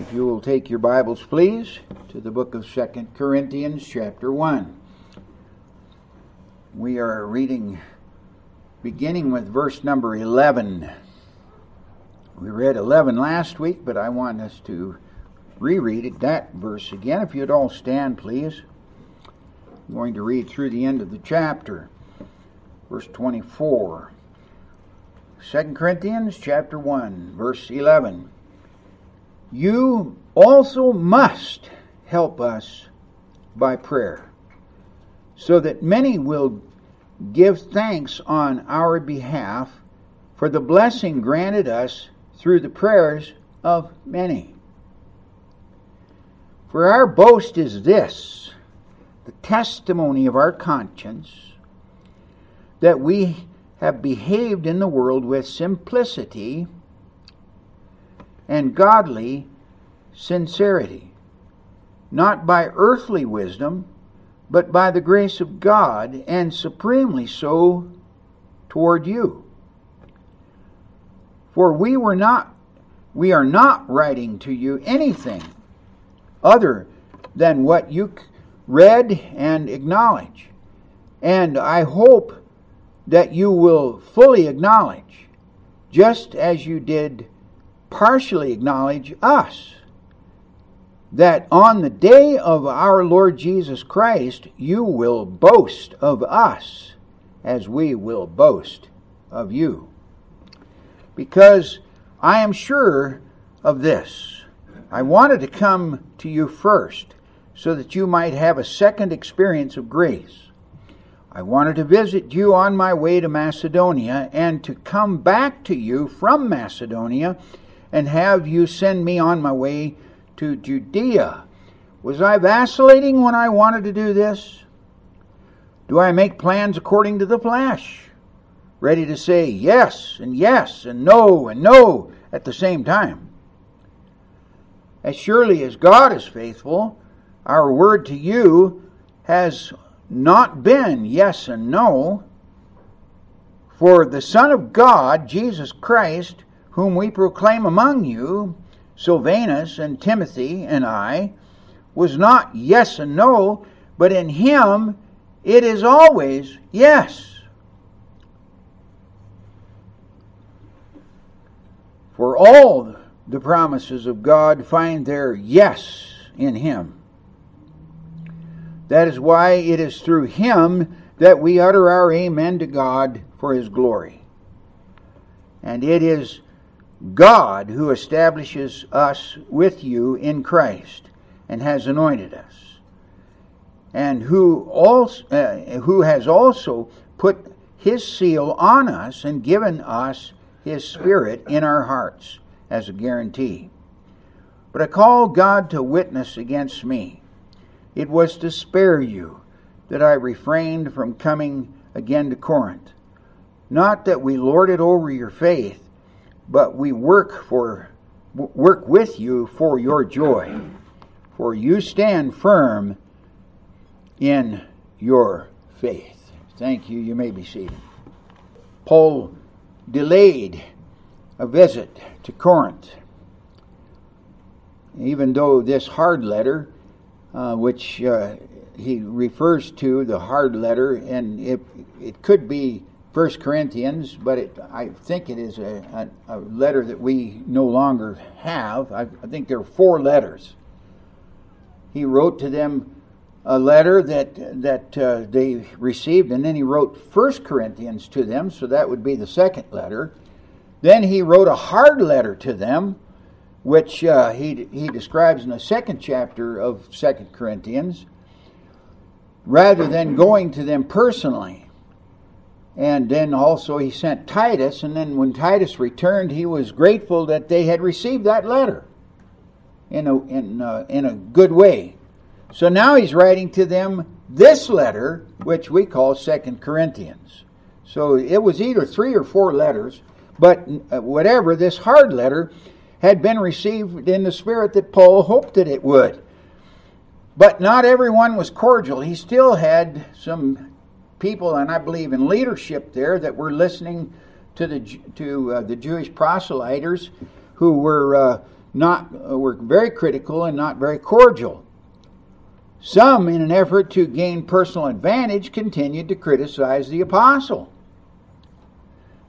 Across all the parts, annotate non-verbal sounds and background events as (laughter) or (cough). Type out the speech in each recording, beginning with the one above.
If you will take your Bibles, please, to the book of Second Corinthians, chapter 1. We are reading beginning with verse number 11. We read 11 last week, but I want us to reread that verse again. If you'd all stand, please. I'm going to read through the end of the chapter, verse 24. 2 Corinthians chapter 1, verse 11. You also must help us by prayer, so that many will give thanks on our behalf for the blessing granted us through the prayers of many. For our boast is this the testimony of our conscience that we have behaved in the world with simplicity and godly sincerity, not by earthly wisdom, but by the grace of God, and supremely so toward you. For we were not we are not writing to you anything other than what you read and acknowledge. And I hope that you will fully acknowledge, just as you did partially acknowledge us, that on the day of our Lord Jesus Christ you will boast of us as we will boast of you. Because I am sure of this. I wanted to come to you first so that you might have a second experience of grace. I wanted to visit you on my way to Macedonia and to come back to you from Macedonia and have you send me on my way to Judea. Was I vacillating when I wanted to do this? Do I make plans according to the flesh? Ready to say yes and yes and no and no at the same time? As surely as God is faithful, our word to you has not been yes and no. For the Son of God, Jesus Christ, whom we proclaim among you, Silvanus and Timothy and I, was not yes and no, but in him it is always yes. For all the promises of God find their yes in him. That is why it is through him that we utter our amen to God for his glory. And it is God who establishes us with you in Christ and has anointed us, and who also uh, who has also put his seal on us and given us his spirit in our hearts as a guarantee. But I call God to witness against me it was to spare you that I refrained from coming again to Corinth. Not that we lord it over your faith, but we work for work with you for your joy. For you stand firm in your faith. Thank you. You may be seated. Paul delayed a visit to Corinth. Even though this hard letter uh, which uh, he refers to the hard letter, and it it could be First Corinthians, but it, I think it is a, a, a, letter that we no longer have. I, I think there are four letters. He wrote to them a letter that that uh, they received, and then he wrote First Corinthians to them, so that would be the second letter. Then he wrote a hard letter to them, which uh, he, he describes in the second chapter of Second Corinthians, rather than going to them personally. And then also he sent Titus, and then when Titus returned, he was grateful that they had received that letter in a, in, uh, in a good way. So now he's writing to them this letter, which we call Second Corinthians. So it was either three or four letters, but uh, whatever, this hard letter had been received in the spirit that Paul hoped that it would. But not everyone was cordial. He still had some people, and I believe in leadership there, that were listening to the to uh, the Jewish proselyters who were uh, not uh, were very critical and not very cordial. Some, in an effort to gain personal advantage, continued to criticize the apostle.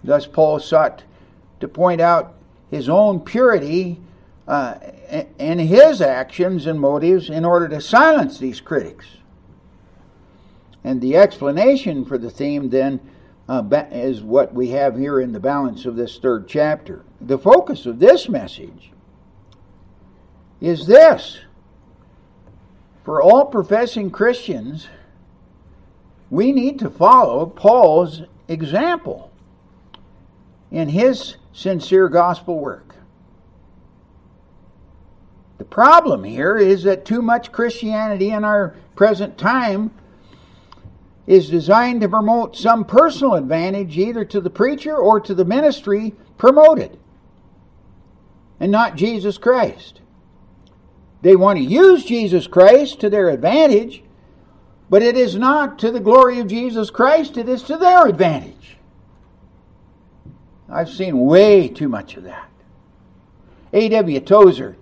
Thus, Paul sought to point out his own purity uh, and his actions and motives in order to silence these critics. And the explanation for the theme then uh, is what we have here in the balance of this third chapter. The focus of this message is this for all professing Christians, we need to follow Paul's example in his sincere gospel work. The problem here is that too much Christianity in our present time is designed to promote some personal advantage either to the preacher or to the ministry promoted, and not Jesus Christ. They want to use Jesus Christ to their advantage, but it is not to the glory of Jesus Christ, it is to their advantage. I've seen way too much of that. A.W. Tozer,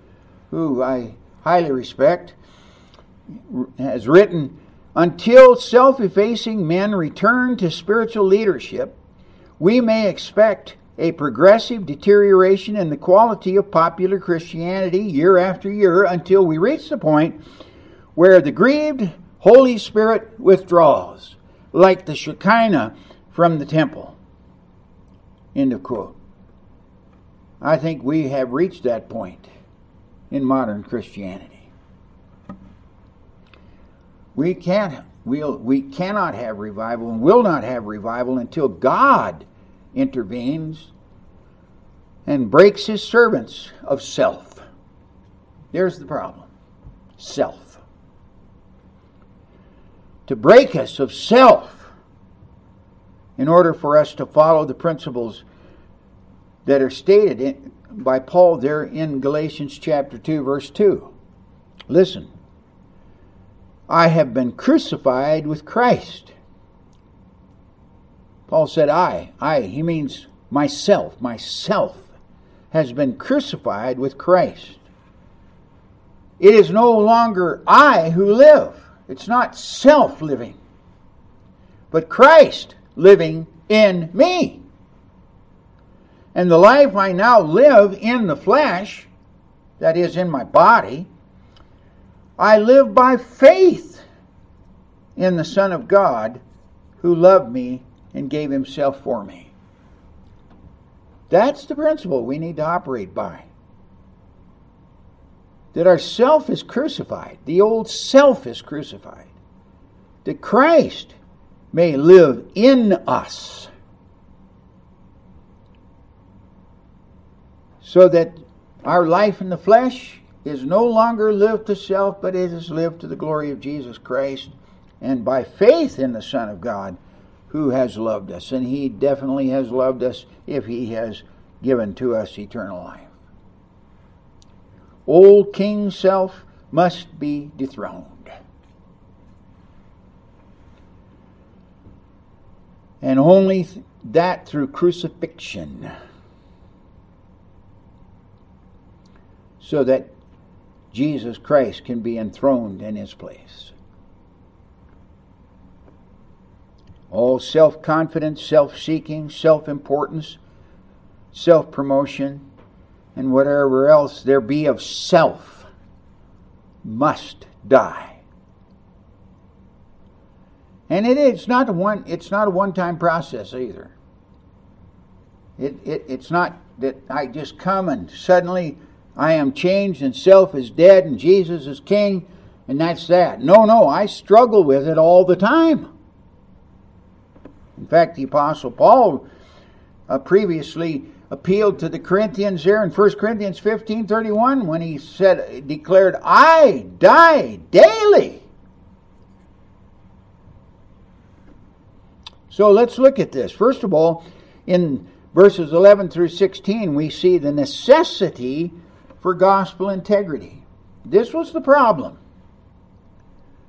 who I highly respect, has written Until self effacing men return to spiritual leadership, we may expect a progressive deterioration in the quality of popular Christianity year after year until we reach the point where the grieved Holy Spirit withdraws, like the Shekinah from the temple. End of quote. I think we have reached that point in modern Christianity. We can't we'll, we cannot have revival and will not have revival until God intervenes and breaks his servants of self. There's the problem self. To break us of self in order for us to follow the principles that are stated in, by Paul there in Galatians chapter 2, verse 2. Listen. I have been crucified with Christ. Paul said, I. I. He means myself. Myself has been crucified with Christ. It is no longer I who live. It's not self living, but Christ living in me. And the life I now live in the flesh, that is, in my body, I live by faith in the Son of God who loved me and gave himself for me. That's the principle we need to operate by. That our self is crucified, the old self is crucified, that Christ may live in us. So that our life in the flesh is no longer lived to self, but it is lived to the glory of Jesus Christ and by faith in the Son of God who has loved us. And He definitely has loved us if He has given to us eternal life. Old King Self must be dethroned. And only that through crucifixion. So that Jesus Christ can be enthroned in his place. All self confidence, self seeking, self importance, self promotion, and whatever else there be of self must die. And it is not one it's not a one time process either. It, it it's not that I just come and suddenly I am changed and self is dead and Jesus is king and that's that. No, no, I struggle with it all the time. In fact, the Apostle Paul uh, previously appealed to the Corinthians there in 1 Corinthians 15 31 when he said, declared, I die daily. So let's look at this. First of all, in verses 11 through 16, we see the necessity for gospel integrity. This was the problem.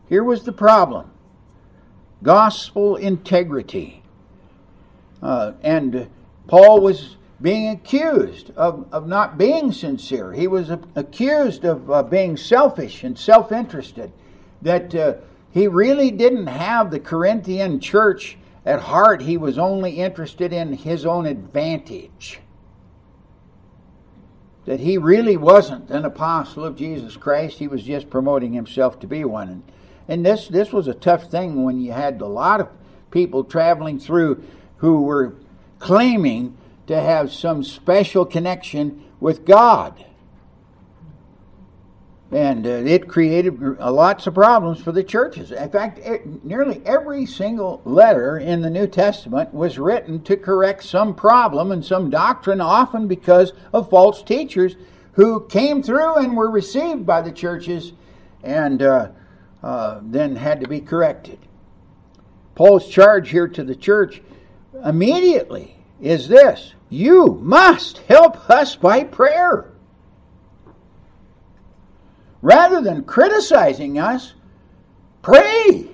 Here was the problem gospel integrity. Uh, and Paul was being accused of, of not being sincere. He was accused of uh, being selfish and self interested. That uh, he really didn't have the Corinthian church at heart, he was only interested in his own advantage. That he really wasn't an apostle of Jesus Christ, he was just promoting himself to be one. And, and this, this was a tough thing when you had a lot of people traveling through who were claiming to have some special connection with God. And uh, it created lots of problems for the churches. In fact, it, nearly every single letter in the New Testament was written to correct some problem and some doctrine, often because of false teachers who came through and were received by the churches and uh, uh, then had to be corrected. Paul's charge here to the church immediately is this you must help us by prayer. Rather than criticizing us, pray.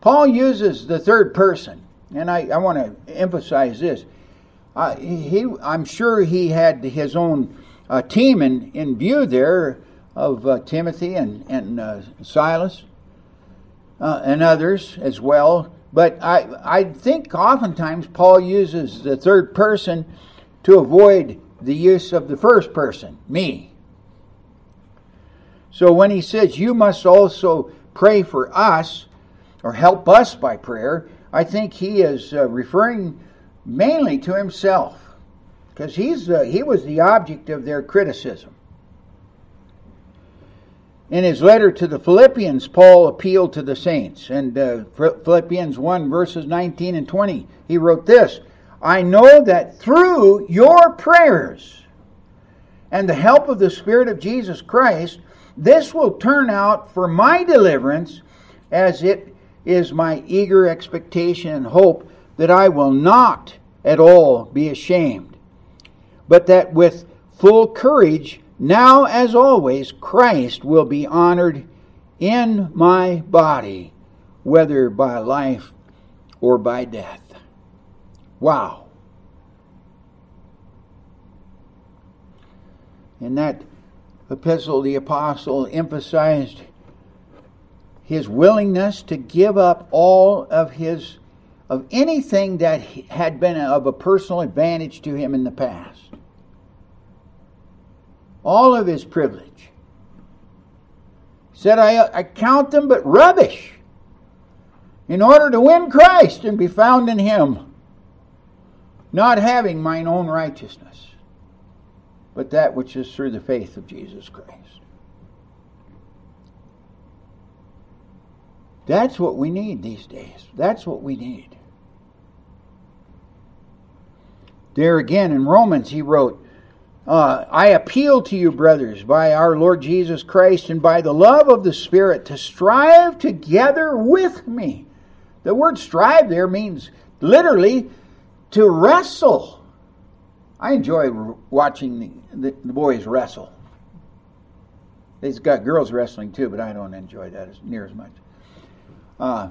Paul uses the third person, and I, I want to emphasize this. Uh, he, I'm sure he had his own uh, team in, in view there of uh, Timothy and, and uh, Silas uh, and others as well. But I, I think oftentimes Paul uses the third person to avoid the use of the first person, me. So when he says, You must also pray for us, or help us by prayer, I think he is uh, referring mainly to himself, because he's uh, he was the object of their criticism. In his letter to the Philippians, Paul appealed to the saints. And uh, Philippians 1, verses 19 and 20, he wrote this I know that through your prayers and the help of the Spirit of Jesus Christ, this will turn out for my deliverance, as it is my eager expectation and hope that I will not at all be ashamed, but that with full courage, now as always, Christ will be honored in my body, whether by life or by death. Wow. And that epistle, the apostle emphasized his willingness to give up all of his of anything that had been of a personal advantage to him in the past. All of his privilege. Said, I, I count them but rubbish in order to win Christ and be found in him, not having mine own righteousness but that which is through the faith of Jesus Christ. That's what we need these days. That's what we need. There again in Romans, he wrote, uh, I appeal to you, brothers, by our Lord Jesus Christ and by the love of the Spirit, to strive together with me. The word strive there means literally to wrestle I enjoy watching the, the, the boys wrestle. They've got girls wrestling too, but I don't enjoy that as near as much. Uh,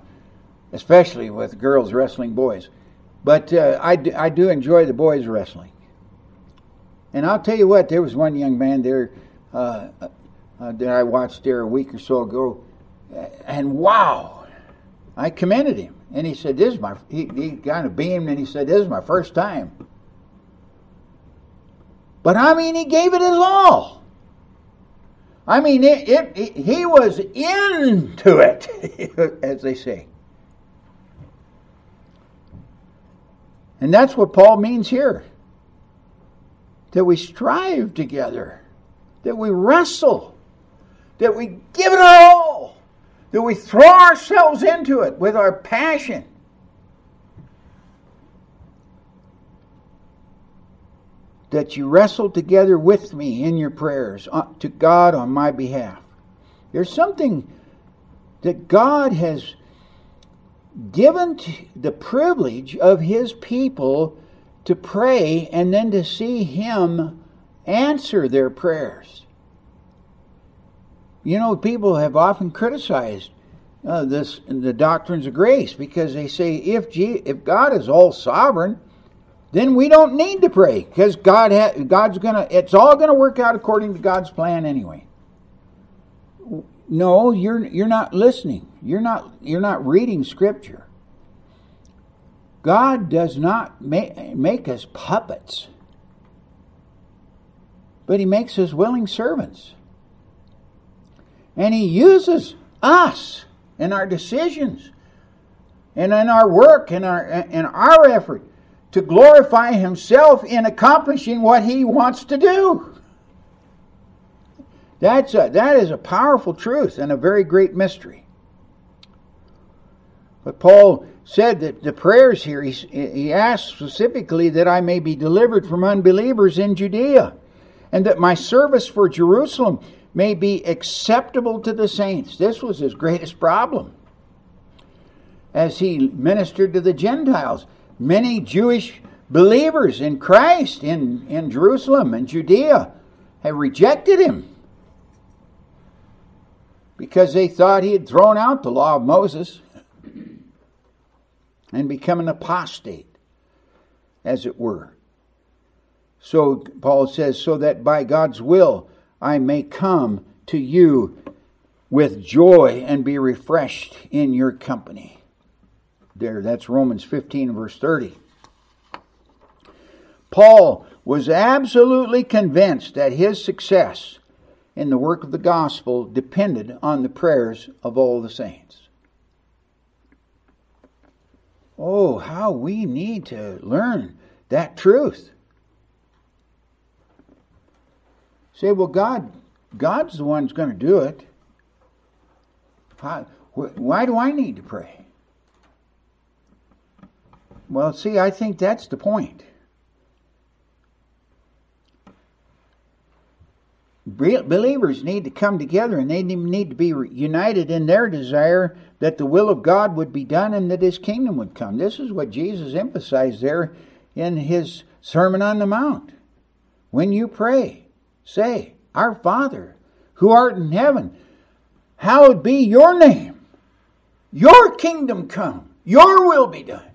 especially with girls wrestling boys. But uh, I, do, I do enjoy the boys wrestling. And I'll tell you what, there was one young man there uh, uh that I watched there a week or so ago, and wow, I commended him. And he said, "This is my." He, he kind of beamed and he said, "This is my first time." But I mean, he gave it his all. I mean, it, it, it, he was into it, (laughs) as they say. And that's what Paul means here that we strive together, that we wrestle, that we give it our all, that we throw ourselves into it with our passion. That you wrestle together with me in your prayers uh, to God on my behalf. There's something that God has given the privilege of His people to pray and then to see Him answer their prayers. You know, people have often criticized uh, this the doctrines of grace because they say if G, if God is all sovereign, then we don't need to pray because God ha- God's gonna it's all gonna work out according to God's plan anyway. No, you're you're not listening. You're not you're not reading Scripture. God does not make, make us puppets, but He makes us willing servants. And He uses us in our decisions and in our work and our, in our effort to glorify Himself in accomplishing what He wants to do. That's a, that is a powerful truth and a very great mystery. But Paul said that the prayers here, he, he asked specifically that I may be delivered from unbelievers in Judea, and that my service for Jerusalem may be acceptable to the saints. This was his greatest problem. As he ministered to the Gentiles, many Jewish believers in Christ in, in Jerusalem and Judea have rejected him because they thought he had thrown out the law of Moses and become an apostate, as it were. So Paul says, so that by God's will I may come to you with joy and be refreshed in your company. There, that's Romans 15, verse 30. Paul was absolutely convinced that his success in the work of the gospel depended on the prayers of all the saints. Oh, how we need to learn that truth. Say, well, God, God's the one who's going to do it. How, why do I need to pray? Well, see, I think that's the point. Believers need to come together and they need to be united in their desire that the will of God would be done and that his kingdom would come. This is what Jesus emphasized there in his Sermon on the Mount. When you pray, say, Our Father, who art in heaven, hallowed be your name. Your kingdom come. Your will be done.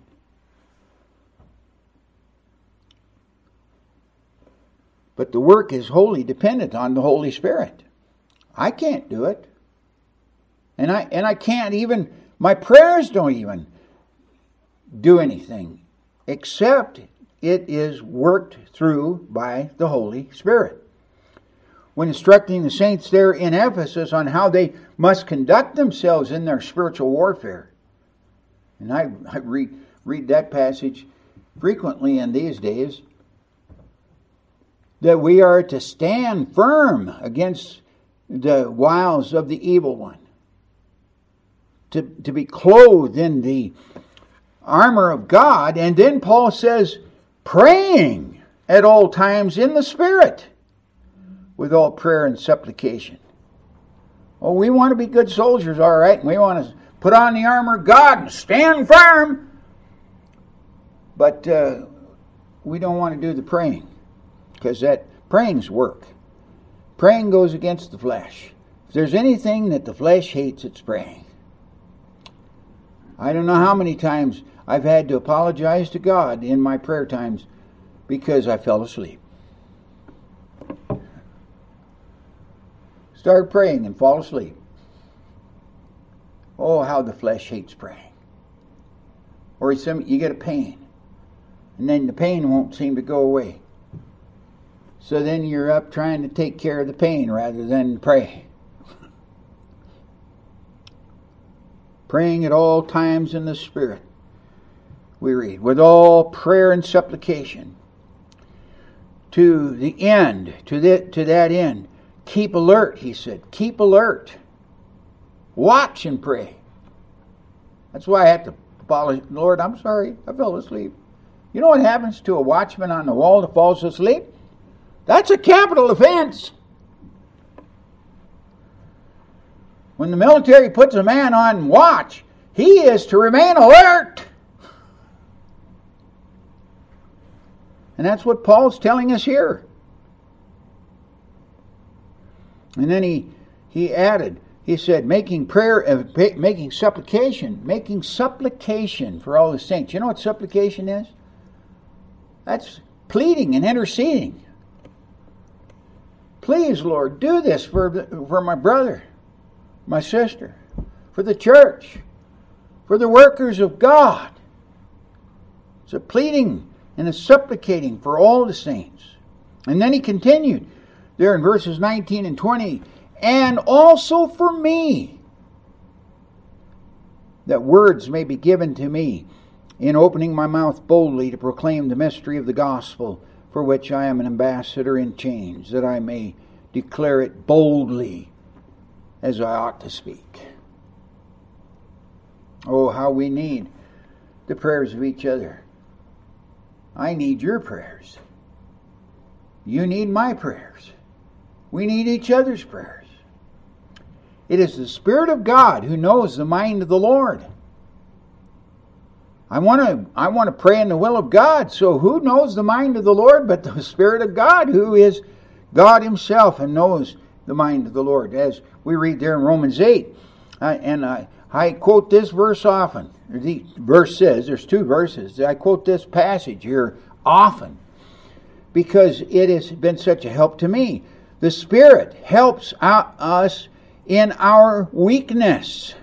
But the work is wholly dependent on the Holy Spirit. I can't do it. And I and I can't even my prayers don't even do anything except it is worked through by the Holy Spirit. When instructing the saints there in Ephesus on how they must conduct themselves in their spiritual warfare. And I, I read, read that passage frequently in these days that we are to stand firm against the wiles of the evil one, to, to be clothed in the armor of God. And then Paul says, praying at all times in the Spirit with all prayer and supplication. Oh, we want to be good soldiers, all right, and we want to put on the armor of God and stand firm. But uh, we don't want to do the praying because that praying's work. Praying goes against the flesh. If there's anything that the flesh hates, it's praying. I don't know how many times I've had to apologize to God in my prayer times because I fell asleep. Start praying and fall asleep. Oh, how the flesh hates praying. Or you get a pain, and then the pain won't seem to go away. So then you're up trying to take care of the pain rather than pray. Praying at all times in the Spirit, we read, with all prayer and supplication. To the end, to, the, to that end, keep alert, he said. Keep alert. Watch and pray. That's why I had to apologize. Lord, I'm sorry, I fell asleep. You know what happens to a watchman on the wall that falls asleep? That's a capital offense. When the military puts a man on watch, he is to remain alert. And that's what Paul's telling us here. And then he he added, he said, making prayer, uh, making supplication, making supplication for all the saints. You know what supplication is? That's pleading and interceding. Please, Lord, do this for, for my brother, my sister, for the church, for the workers of God. It's a pleading and a supplicating for all the saints. And then he continued there in verses 19 and 20, and also for me, that words may be given to me in opening my mouth boldly to proclaim the mystery of the gospel, for which I am an ambassador in chains, that I may declare it boldly as I ought to speak. Oh, how we need the prayers of each other. I need your prayers. You need my prayers. We need each other's prayers. It is the Spirit of God who knows the mind of the Lord. I want to I want to pray in the will of God. So who knows the mind of the Lord but the (laughs) Spirit of God who is God himself and knows the mind of the Lord as we read there in Romans 8. Uh, and I, I quote this verse often. The verse says there's two verses. I quote this passage here often because it has been such a help to me. The Spirit helps us in our weakness,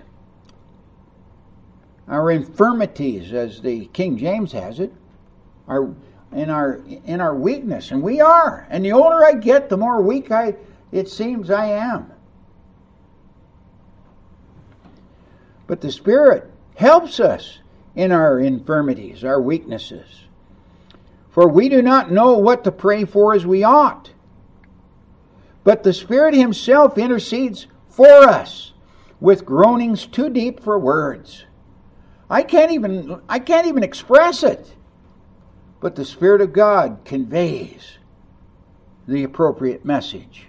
our infirmities, as the King James has it, our in our in our weakness, and we are. And the older I get, the more weak I it seems I am. But the Spirit helps us in our infirmities, our weaknesses. For we do not know what to pray for as we ought. But the Spirit Himself intercedes for us with groanings too deep for words. I can't even I can't even express it. But the Spirit of God conveys the appropriate message.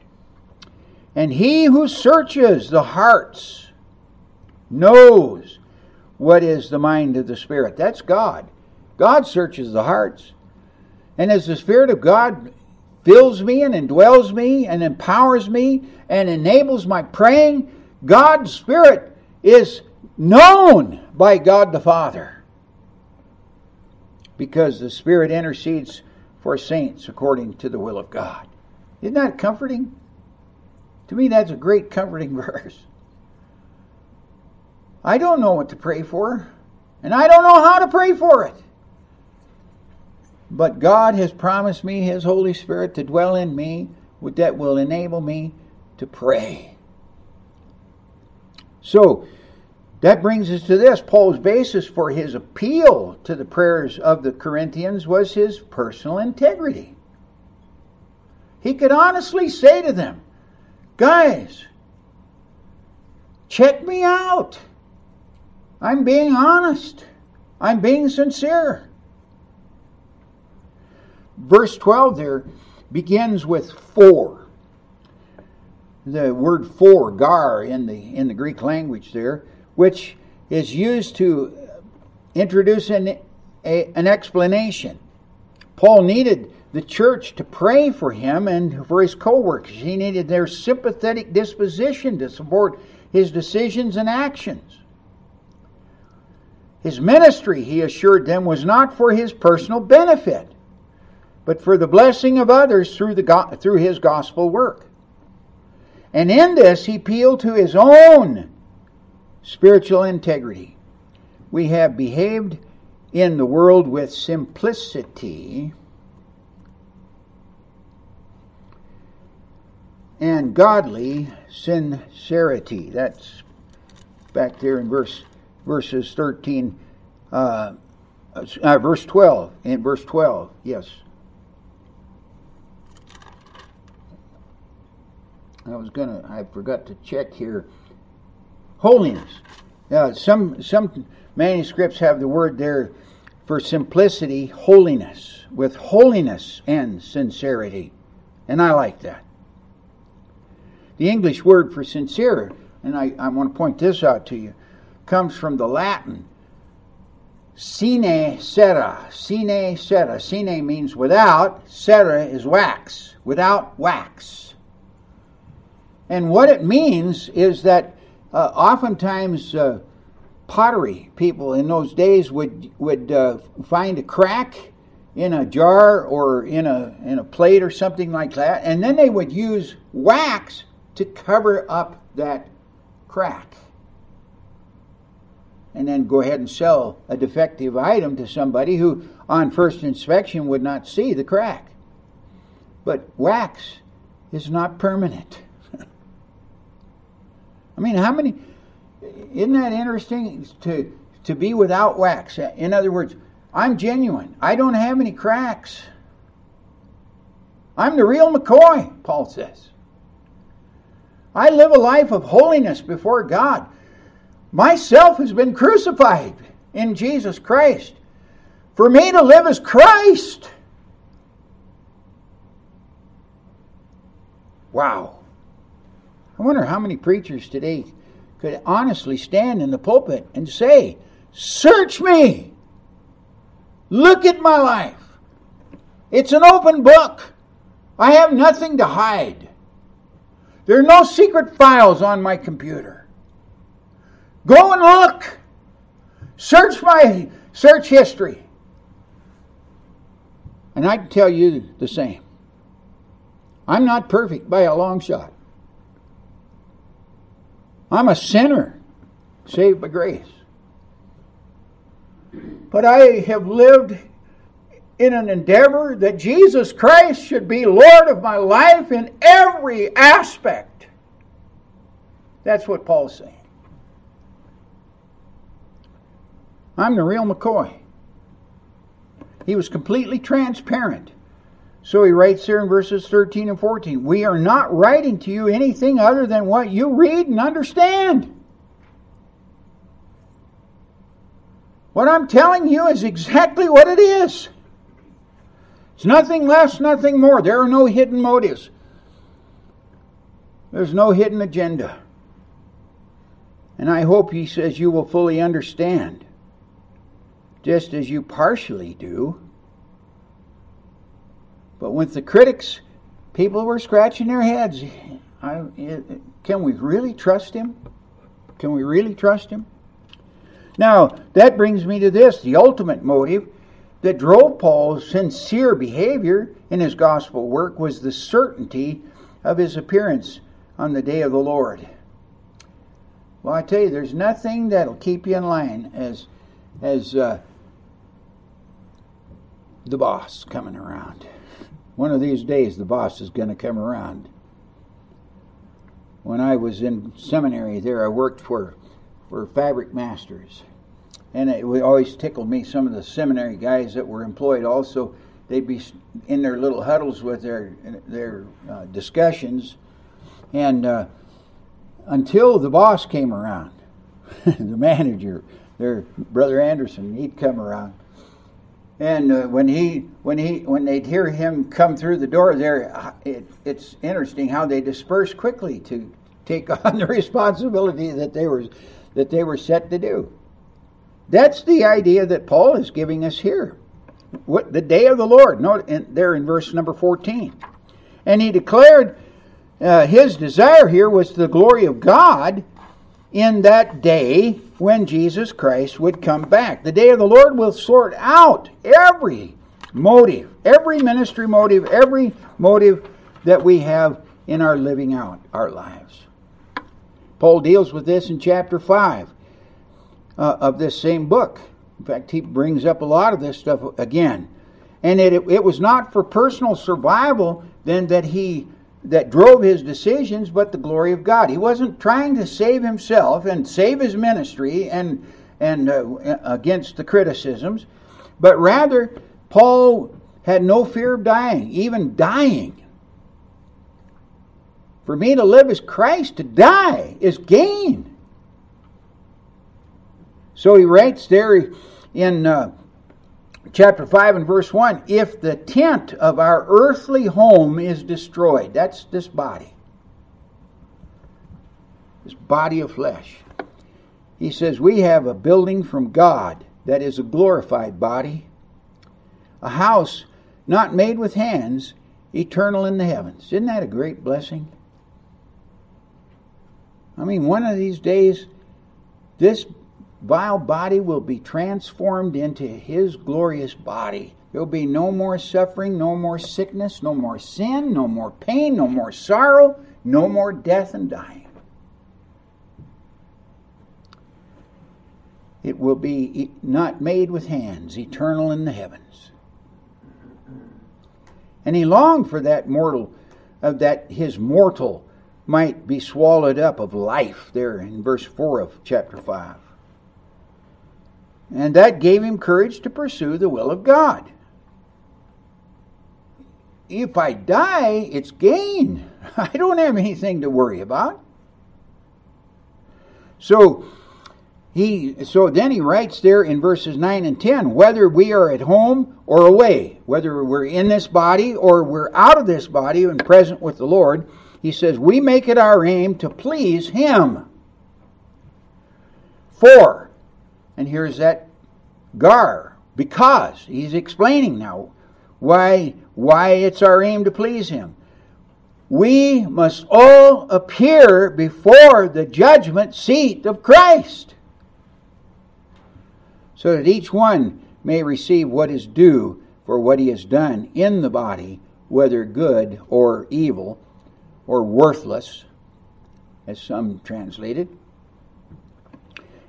And he who searches the hearts knows what is the mind of the Spirit. That's God. God searches the hearts. And as the Spirit of God fills me and indwells me and empowers me and enables my praying, God's Spirit is known by God the Father. Because the Spirit intercedes for saints according to the will of God. Isn't that comforting? To me, that's a great comforting (laughs) verse. I don't know what to pray for, and I don't know how to pray for it. But God has promised me His Holy Spirit to dwell in me that will enable me to pray. So, that brings us to this. Paul's basis for his appeal to the prayers of the Corinthians was his personal integrity. He could honestly say to them, Guys, check me out. I'm being honest. I'm being sincere. Verse 12 there begins with for. The word for, gar, in the, in the Greek language there, which is used to introduce an, a, an explanation. Paul needed the church to pray for him and for his co workers. He needed their sympathetic disposition to support his decisions and actions. His ministry, he assured them, was not for his personal benefit, but for the blessing of others through, the, through his gospel work. And in this, he appealed to his own spiritual integrity. We have behaved in the world with simplicity and godly sincerity. That's back there in verse verses 13 uh, uh, verse 12 in verse 12 yes I was gonna I forgot to check here holiness uh, some some manuscripts have the word there for simplicity holiness with holiness and sincerity and I like that the English word for sincere, and I, I want to point this out to you, comes from the Latin sine cera. Sine cera. Sine means without, cera is wax, without wax. And what it means is that uh, oftentimes uh, pottery people in those days would, would uh, find a crack in a jar or in a in a plate or something like that, and then they would use wax to cover up that crack. And then go ahead and sell a defective item to somebody who on first inspection would not see the crack. But wax is not permanent. I mean, how many isn't that interesting to to be without wax? In other words, I'm genuine. I don't have any cracks. I'm the real McCoy, Paul says. I live a life of holiness before God. Myself has been crucified in Jesus Christ. For me to live is Christ. Wow. I wonder how many preachers today could honestly stand in the pulpit and say, Search me! Look at my life! It's an open book. I have nothing to hide. There are no secret files on my computer. Go and look. Search my search history. And I can tell you the same. I'm not perfect by a long shot. I'm a sinner saved by grace. But I have lived in an endeavor that Jesus Christ should be Lord of my life in every aspect. That's what Paul's saying. I'm the real McCoy. He was completely transparent. So he writes here in verses 13 and 14 We are not writing to you anything other than what you read and understand. What I'm telling you is exactly what it is. It's nothing less, nothing more. There are no hidden motives, there's no hidden agenda. And I hope, he says, you will fully understand, just as you partially do. But with the critics, people were scratching their heads. I, can we really trust him? Can we really trust him? Now, that brings me to this the ultimate motive that drove Paul's sincere behavior in his gospel work was the certainty of his appearance on the day of the Lord. Well, I tell you, there's nothing that'll keep you in line as as uh, the boss coming around. One of these days, the boss is going to come around. When I was in seminary there, I worked for, for Fabric Masters. And it always tickle me, some of the seminary guys that were employed also, they'd be in their little huddles with their, their uh, discussions. And uh, until the boss came around, (laughs) the manager, their brother Anderson, he'd come around and uh, when he when he when they'd hear him come through the door there, it, it's interesting how they disperse quickly to take (laughs) on the responsibility that they were that they were set to do. That's the idea that Paul is giving us here. What the day of the Lord? In, there in verse number fourteen, and he declared uh, his desire here was the glory of God in that day when Jesus Christ would come back. The day of the Lord will sort out every motive, every ministry motive, every motive that we have in our living out our lives. Paul deals with this in chapter 5 uh, of this same book. In fact, he brings up a lot of this stuff again. And it, it was not for personal survival then that he that drove his decisions, but the glory of God. He wasn't trying to save himself and save his ministry and and uh, against the criticisms, but rather Paul had no fear of dying, even dying. For me to live is Christ, to die is gain. So he writes there in uh, chapter 5 and verse 1 if the tent of our earthly home is destroyed, that's this body, this body of flesh. He says, We have a building from God that is a glorified body, a house not made with hands, eternal in the heavens. Isn't that a great blessing? I mean, one of these days, this vile body will be transformed into his glorious body There'll be no more suffering, no more sickness, no more sin, no more pain, no more sorrow, no more death and dying. It will be not made with hands, eternal in the heavens. And he longed for that mortal, uh, that his mortal might be swallowed up of life, there in verse 4 of chapter 5. And that gave him courage to pursue the will of God. If I die, it's gain. (laughs) I don't have anything to worry about. So, he so then he writes there in verses 9 and 10 whether we are at home or away whether we're in this body or we're out of this body and present with the lord he says we make it our aim to please him for and here's that gar because he's explaining now why why it's our aim to please him we must all appear before the judgment seat of christ so that each one may receive what is due for what he has done in the body, whether good or evil or worthless, as some translated.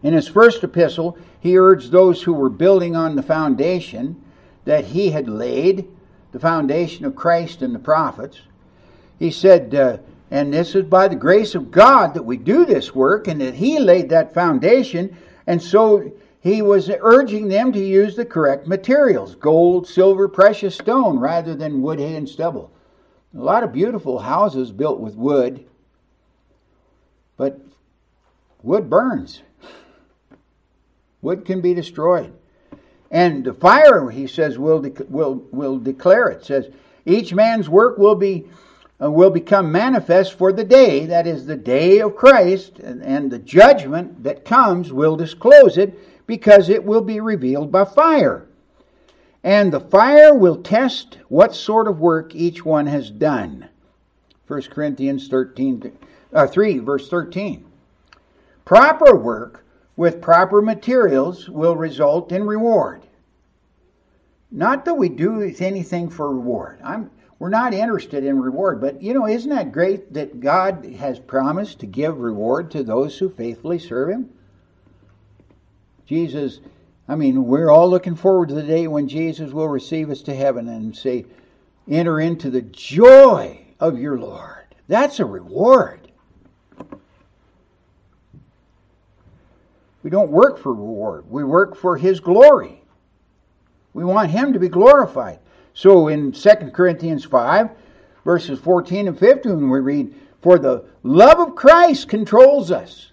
In his first epistle, he urged those who were building on the foundation that he had laid, the foundation of Christ and the prophets. He said, uh, and this is by the grace of God that we do this work, and that he laid that foundation, and so he was urging them to use the correct materials gold, silver, precious stone rather than wood, hay, and stubble. A lot of beautiful houses built with wood, but wood burns. (laughs) Wood can be destroyed. And the fire, he says, will, de- will, will declare it. says, each man's work will be uh, will become manifest for the day, that is the day of Christ, and, and the judgment that comes will disclose it because it will be revealed by fire. And the fire will test what sort of work each one has done. 1 Corinthians 13, uh, 3, verse 13. Proper work with proper materials will result in reward. Not that we do anything for reward. I'm, we're not interested in reward, but you know, isn't that great that God has promised to give reward to those who faithfully serve Him? Jesus, I mean, we're all looking forward to the day when Jesus will receive us to heaven and say, enter into the joy of your Lord. That's a reward. We don't work for reward. We work for His glory. We want Him to be glorified. So in 2 Corinthians 5, verses 14 and 15, we read, For the love of Christ controls us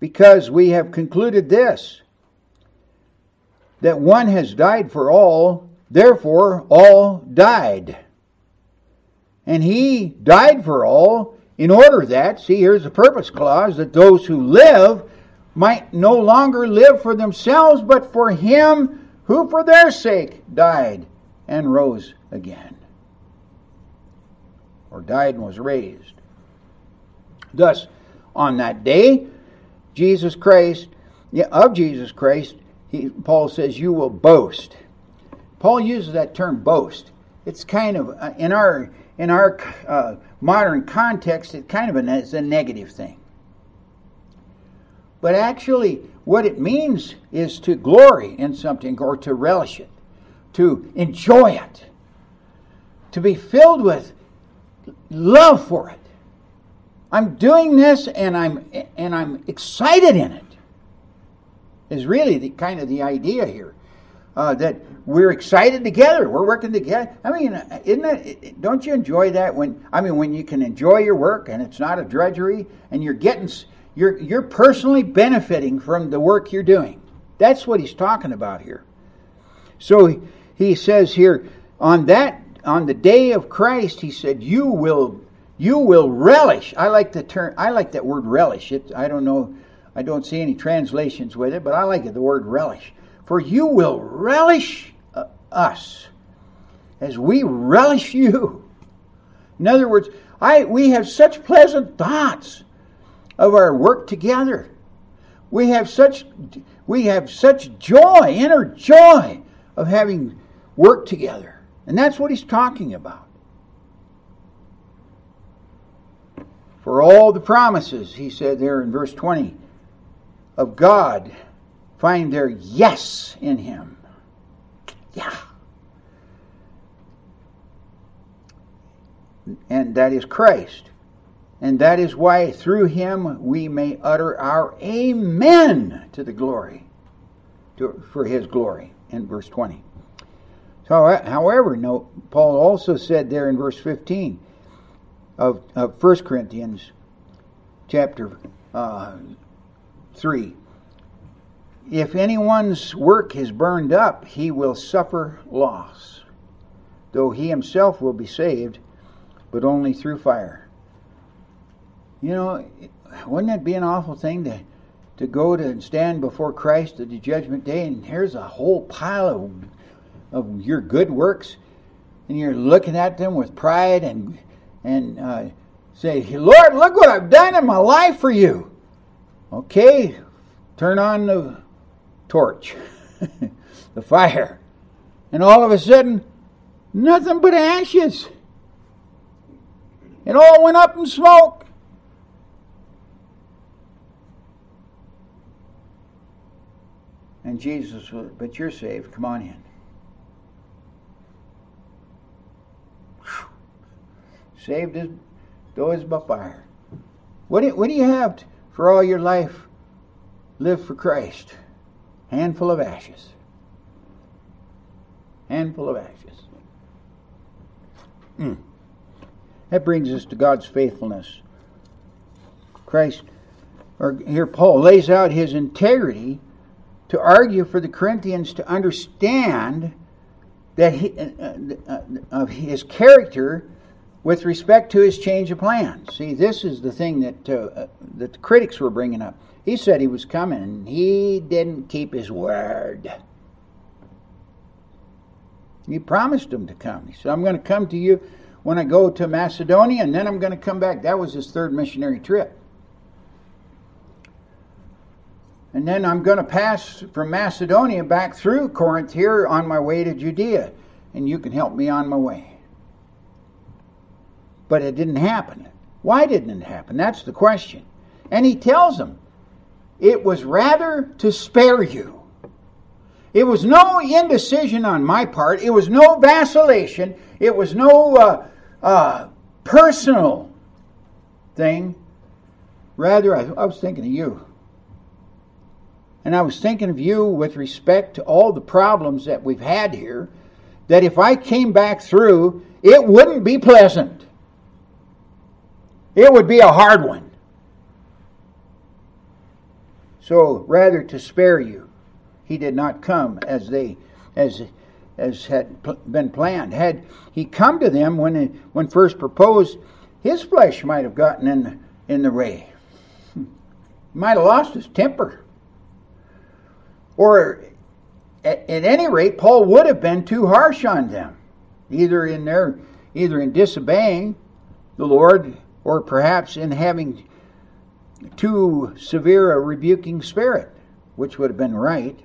because we have concluded this that one has died for all, therefore all died. And he died for all in order that, see, here's the purpose clause, that those who live might no longer live for themselves, but for him who for their sake died and rose again. Or died and was raised. Thus, on that day, Jesus Christ, of Jesus Christ, he, Paul says, you will boast. Paul uses that term boast. It's kind of, uh, in our, in our uh, modern context, it kind of is a negative thing. But actually, what it means is to glory in something or to relish it, to enjoy it, to be filled with love for it. I'm doing this and I'm and I'm excited in it. Is really the kind of the idea here. Uh, that we're excited together. We're working together. I mean, isn't that? Don't you enjoy that when? I mean, when you can enjoy your work and it's not a drudgery, and you're getting, you're you're personally benefiting from the work you're doing. That's what he's talking about here. So he says here on that on the day of Christ, he said, "You will you will relish. I like the term. I like that word relish. It, I don't know. I don't see any translations with it, but I like it. The word relish. For you will relish uh, us as we relish you. In other words, I we have such pleasant thoughts of our work together. We have such we have such joy, inner joy of having worked together. And that's what he's talking about. For all the promises, he said there in verse 20, of God find their yes in him. Yeah. And that is Christ. And that is why through him we may utter our amen to the glory, to, for his glory, in verse 20. So, however, no, Paul also said there in verse 15 of, of 1 Corinthians chapter uh, 3 if anyone's work is burned up, he will suffer loss, though he himself will be saved, but only through fire. You know, wouldn't that be an awful thing to, to go to and stand before Christ at the judgment day, and here's a whole pile of, of your good works, and you're looking at them with pride and and uh, say, Lord, look what I've done in my life for you. Okay, turn on the torch, (laughs) the fire, and all of a sudden, nothing but ashes. It all went up in smoke. And Jesus, but you're saved. Come on in. Saved as though as by fire. What do, what do you have for all your life? Live for Christ. Handful of ashes. Handful of ashes. Mm. That brings us to God's faithfulness. Christ, or here Paul lays out his integrity to argue for the Corinthians to understand that he, uh, uh, of his character with respect to his change of plans. See, this is the thing that uh, uh, that the critics were bringing up. He said he was coming, and he didn't keep his word. He promised him to come. He said, "I'm going to come to you when I go to Macedonia, and then I'm going to come back." That was his third missionary trip. And then I'm going to pass from Macedonia back through Corinth here on my way to Judea, and you can help me on my way but it didn't happen. Why didn't it happen? That's the question. And he tells them, it was rather to spare you. It was no indecision on my part. It was no vacillation. It was no uh, uh, personal thing. Rather, I, I was thinking of you. And I was thinking of you with respect to all the problems that we've had here, that if I came back through, it wouldn't be pleasant. It would be a hard one. So rather to spare you, he did not come as they as as had been planned. Had he come to them when when first proposed, his flesh might have gotten in in the way. (laughs) Might have lost his temper. Or at, any rate, Paul would have been too harsh on them, either in their either in disobeying the Lord or perhaps in having too severe a rebuking spirit, which would have been right.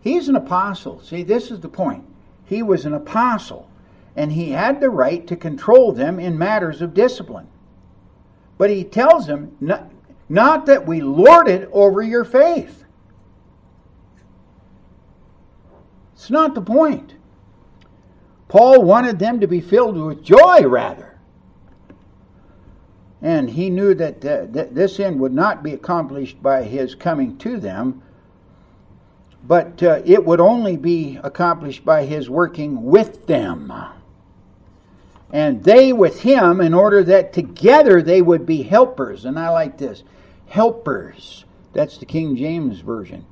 He's an apostle. See, this is the point. He was an apostle, and he had the right to control them in matters of discipline. But he tells them not, not that we lord it over your faith. It's not the point. Paul wanted them to be filled with joy, rather and he knew that, uh, that this end would not be accomplished by his coming to them, but uh, it would only be accomplished by his working with them. And they with him, in order that together they would be helpers. And I like this helpers. That's the King James Version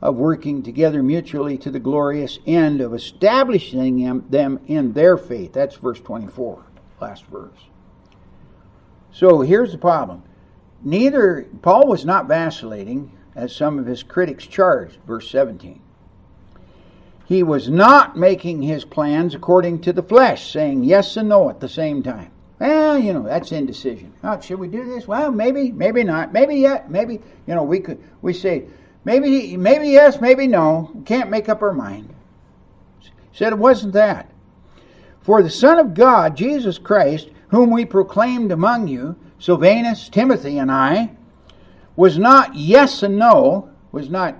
of working together mutually to the glorious end of establishing them in their faith. That's verse 24, last verse. So here's the problem. Neither Paul was not vacillating, as some of his critics charged, verse 17. He was not making his plans according to the flesh, saying yes and no at the same time. Well, you know, that's indecision. Oh, should we do this? Well, maybe, maybe not. Maybe yet, maybe, you know, we could we say, Maybe, maybe yes, maybe no. Can't make up our mind. Said it wasn't that. For the Son of God, Jesus Christ, whom we proclaimed among you, Silvanus, Timothy, and I, was not yes and no, was not,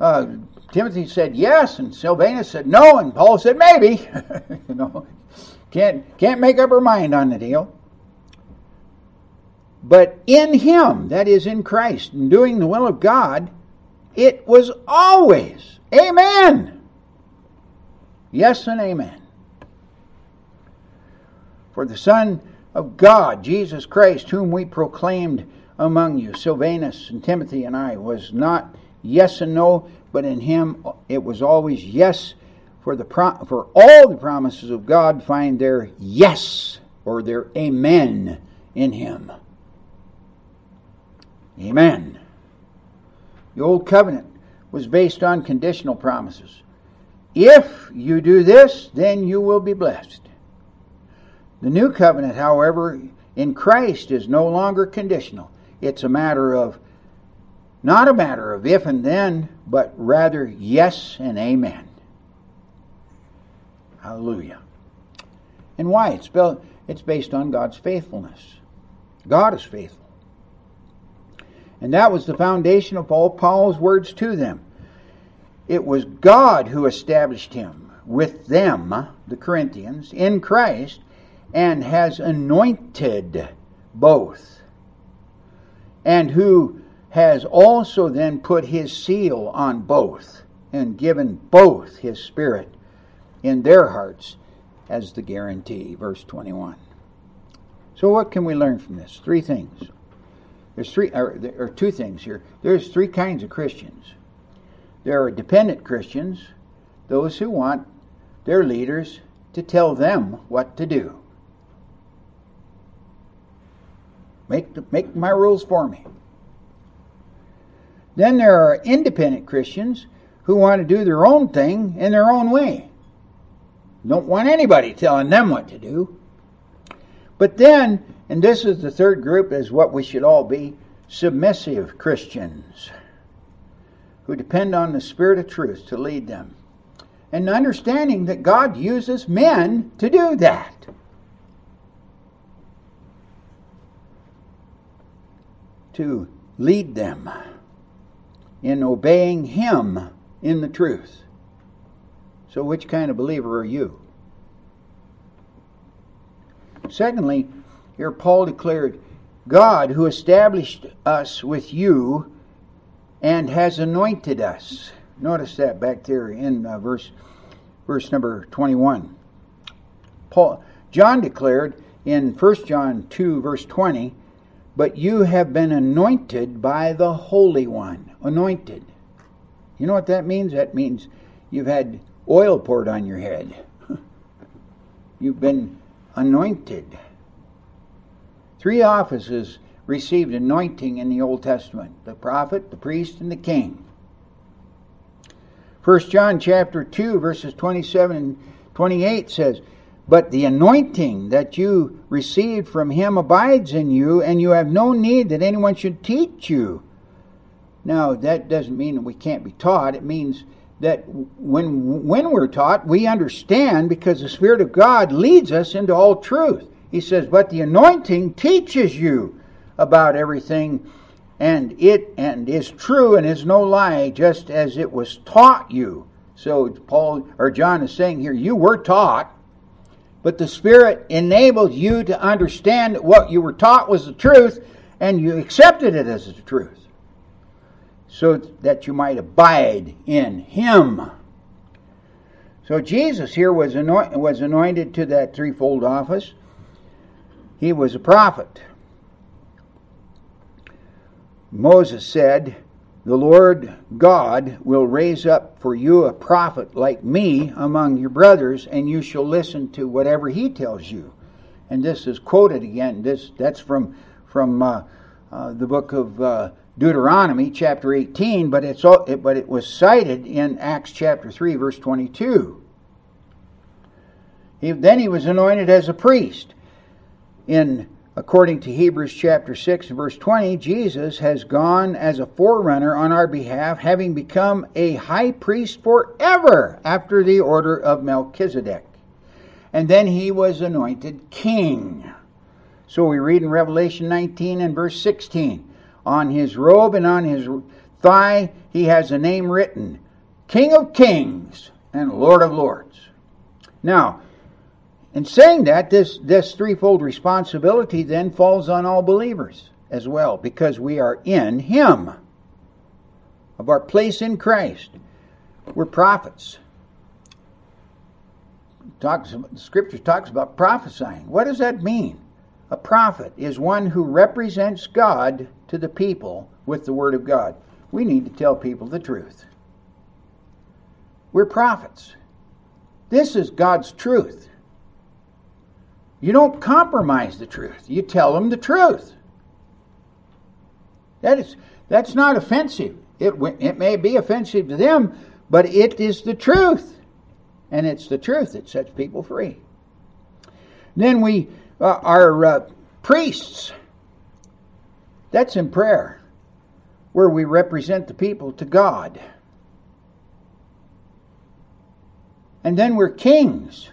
uh, Timothy said yes, and Silvanus said no, and Paul said maybe. (laughs) you know, can't, can't make up our mind on the deal. But in Him, that is in Christ, and doing the will of God, it was always Amen. Yes and Amen. For the Son of God, Jesus Christ, whom we proclaimed among you, Silvanus and Timothy and I, was not yes and no, but in him it was always yes. For the pro- for all the promises of God find their yes or their amen in him. Amen. The old covenant was based on conditional promises. If you do this, then you will be blessed. The new covenant, however, in Christ is no longer conditional. It's a matter of, not a matter of if and then, but rather yes and amen. Hallelujah. And why? It's, built, it's based on God's faithfulness. God is faithful. And that was the foundation of all Paul's words to them. It was God who established him with them, the Corinthians, in Christ, and has anointed both, and who has also then put his seal on both, and given both his Spirit in their hearts as the guarantee. Verse 21. So, what can we learn from this? Three things. There's three, or, there are two things here. There's three kinds of Christians. There are dependent Christians, those who want their leaders to tell them what to do. Make, make my rules for me. Then there are independent Christians who want to do their own thing in their own way. Don't want anybody telling them what to do. But then, and this is the third group, is what we should all be submissive Christians who depend on the Spirit of truth to lead them. And understanding that God uses men to do that. To lead them in obeying Him in the truth. So, which kind of believer are you? Secondly, here Paul declared, God who established us with you and has anointed us. Notice that back there in uh, verse verse number 21. Paul John declared in 1 John 2 verse 20, but you have been anointed by the Holy One. Anointed. You know what that means? That means you've had oil poured on your head. (laughs) you've been anointed. Three offices received anointing in the Old Testament the prophet, the priest, and the king. 1 John chapter 2 verses 27 and 28 says, "But the anointing that you received from him abides in you, and you have no need that anyone should teach you." Now, that doesn't mean that we can't be taught. It means that when when we're taught, we understand because the Spirit of God leads us into all truth. He says, "But the anointing teaches you about everything, and it and is true and is no lie, just as it was taught you." So Paul or John is saying here, you were taught, but the Spirit enabled you to understand that what you were taught was the truth, and you accepted it as the truth so that you might abide in him. So Jesus here was anointed, was anointed to that threefold office. He was a prophet. Moses said, The Lord God will raise up for you a prophet like me among your brothers, and you shall listen to whatever he tells you. And this is quoted again. This that's from from uh, uh, the book of uh, Deuteronomy chapter 18, but it's but it was cited in Acts chapter 3 verse 22. He, then he was anointed as a priest in according to Hebrews chapter 6 verse 20, Jesus has gone as a forerunner on our behalf, having become a high priest forever after the order of Melchizedek. And then he was anointed king. So we read in Revelation 19 and verse 16 on his robe and on his thigh he has a name written King of Kings and Lord of Lords. Now, in saying that, this, this threefold responsibility then falls on all believers as well, because we are in Him, of our place in Christ. We're prophets. Talks, the scripture talks about prophesying. What does that mean? A prophet is one who represents God to the people with the Word of God. We need to tell people the truth. We're prophets. This is God's truth. You don't compromise the truth. You tell them the truth. That is that's not offensive. It it may be offensive to them, but it is the truth. And it's the truth that sets people free. Then we uh, are uh, priests. That's in prayer, where we represent the people to God. And then we're kings,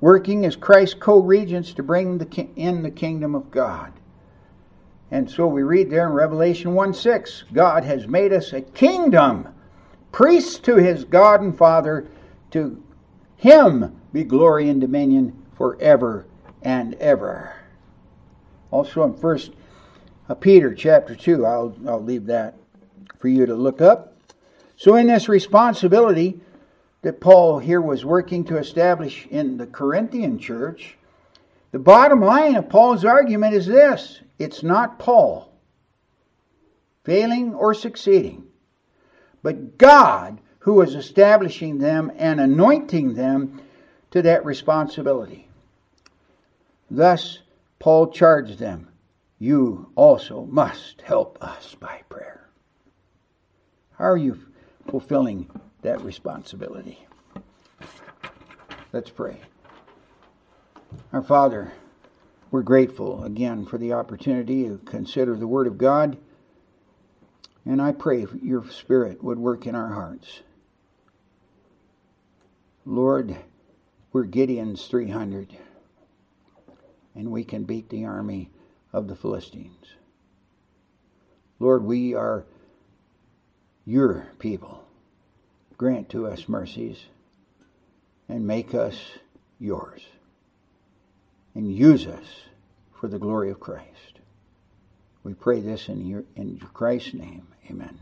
working as Christ's co regents to bring the in the kingdom of God. And so we read there in Revelation 1 6 God has made us a kingdom, priests to his God and Father. To him be glory and dominion forever and ever. Also in First uh, Peter chapter 2, I'll, I'll leave that for you to look up. So, in this responsibility, that Paul here was working to establish in the Corinthian church, the bottom line of Paul's argument is this it's not Paul failing or succeeding, but God who is establishing them and anointing them to that responsibility. Thus, Paul charged them, You also must help us by prayer. How are you fulfilling that responsibility. Let's pray. Our Father, we're grateful again for the opportunity to consider the Word of God, and I pray your Spirit would work in our hearts. Lord, we're Gideon's 300, and we can beat the army of the Philistines. Lord, we are your people grant to us mercies and make us yours and use us for the glory of Christ. We pray this in, your, in Christ's name. Amen.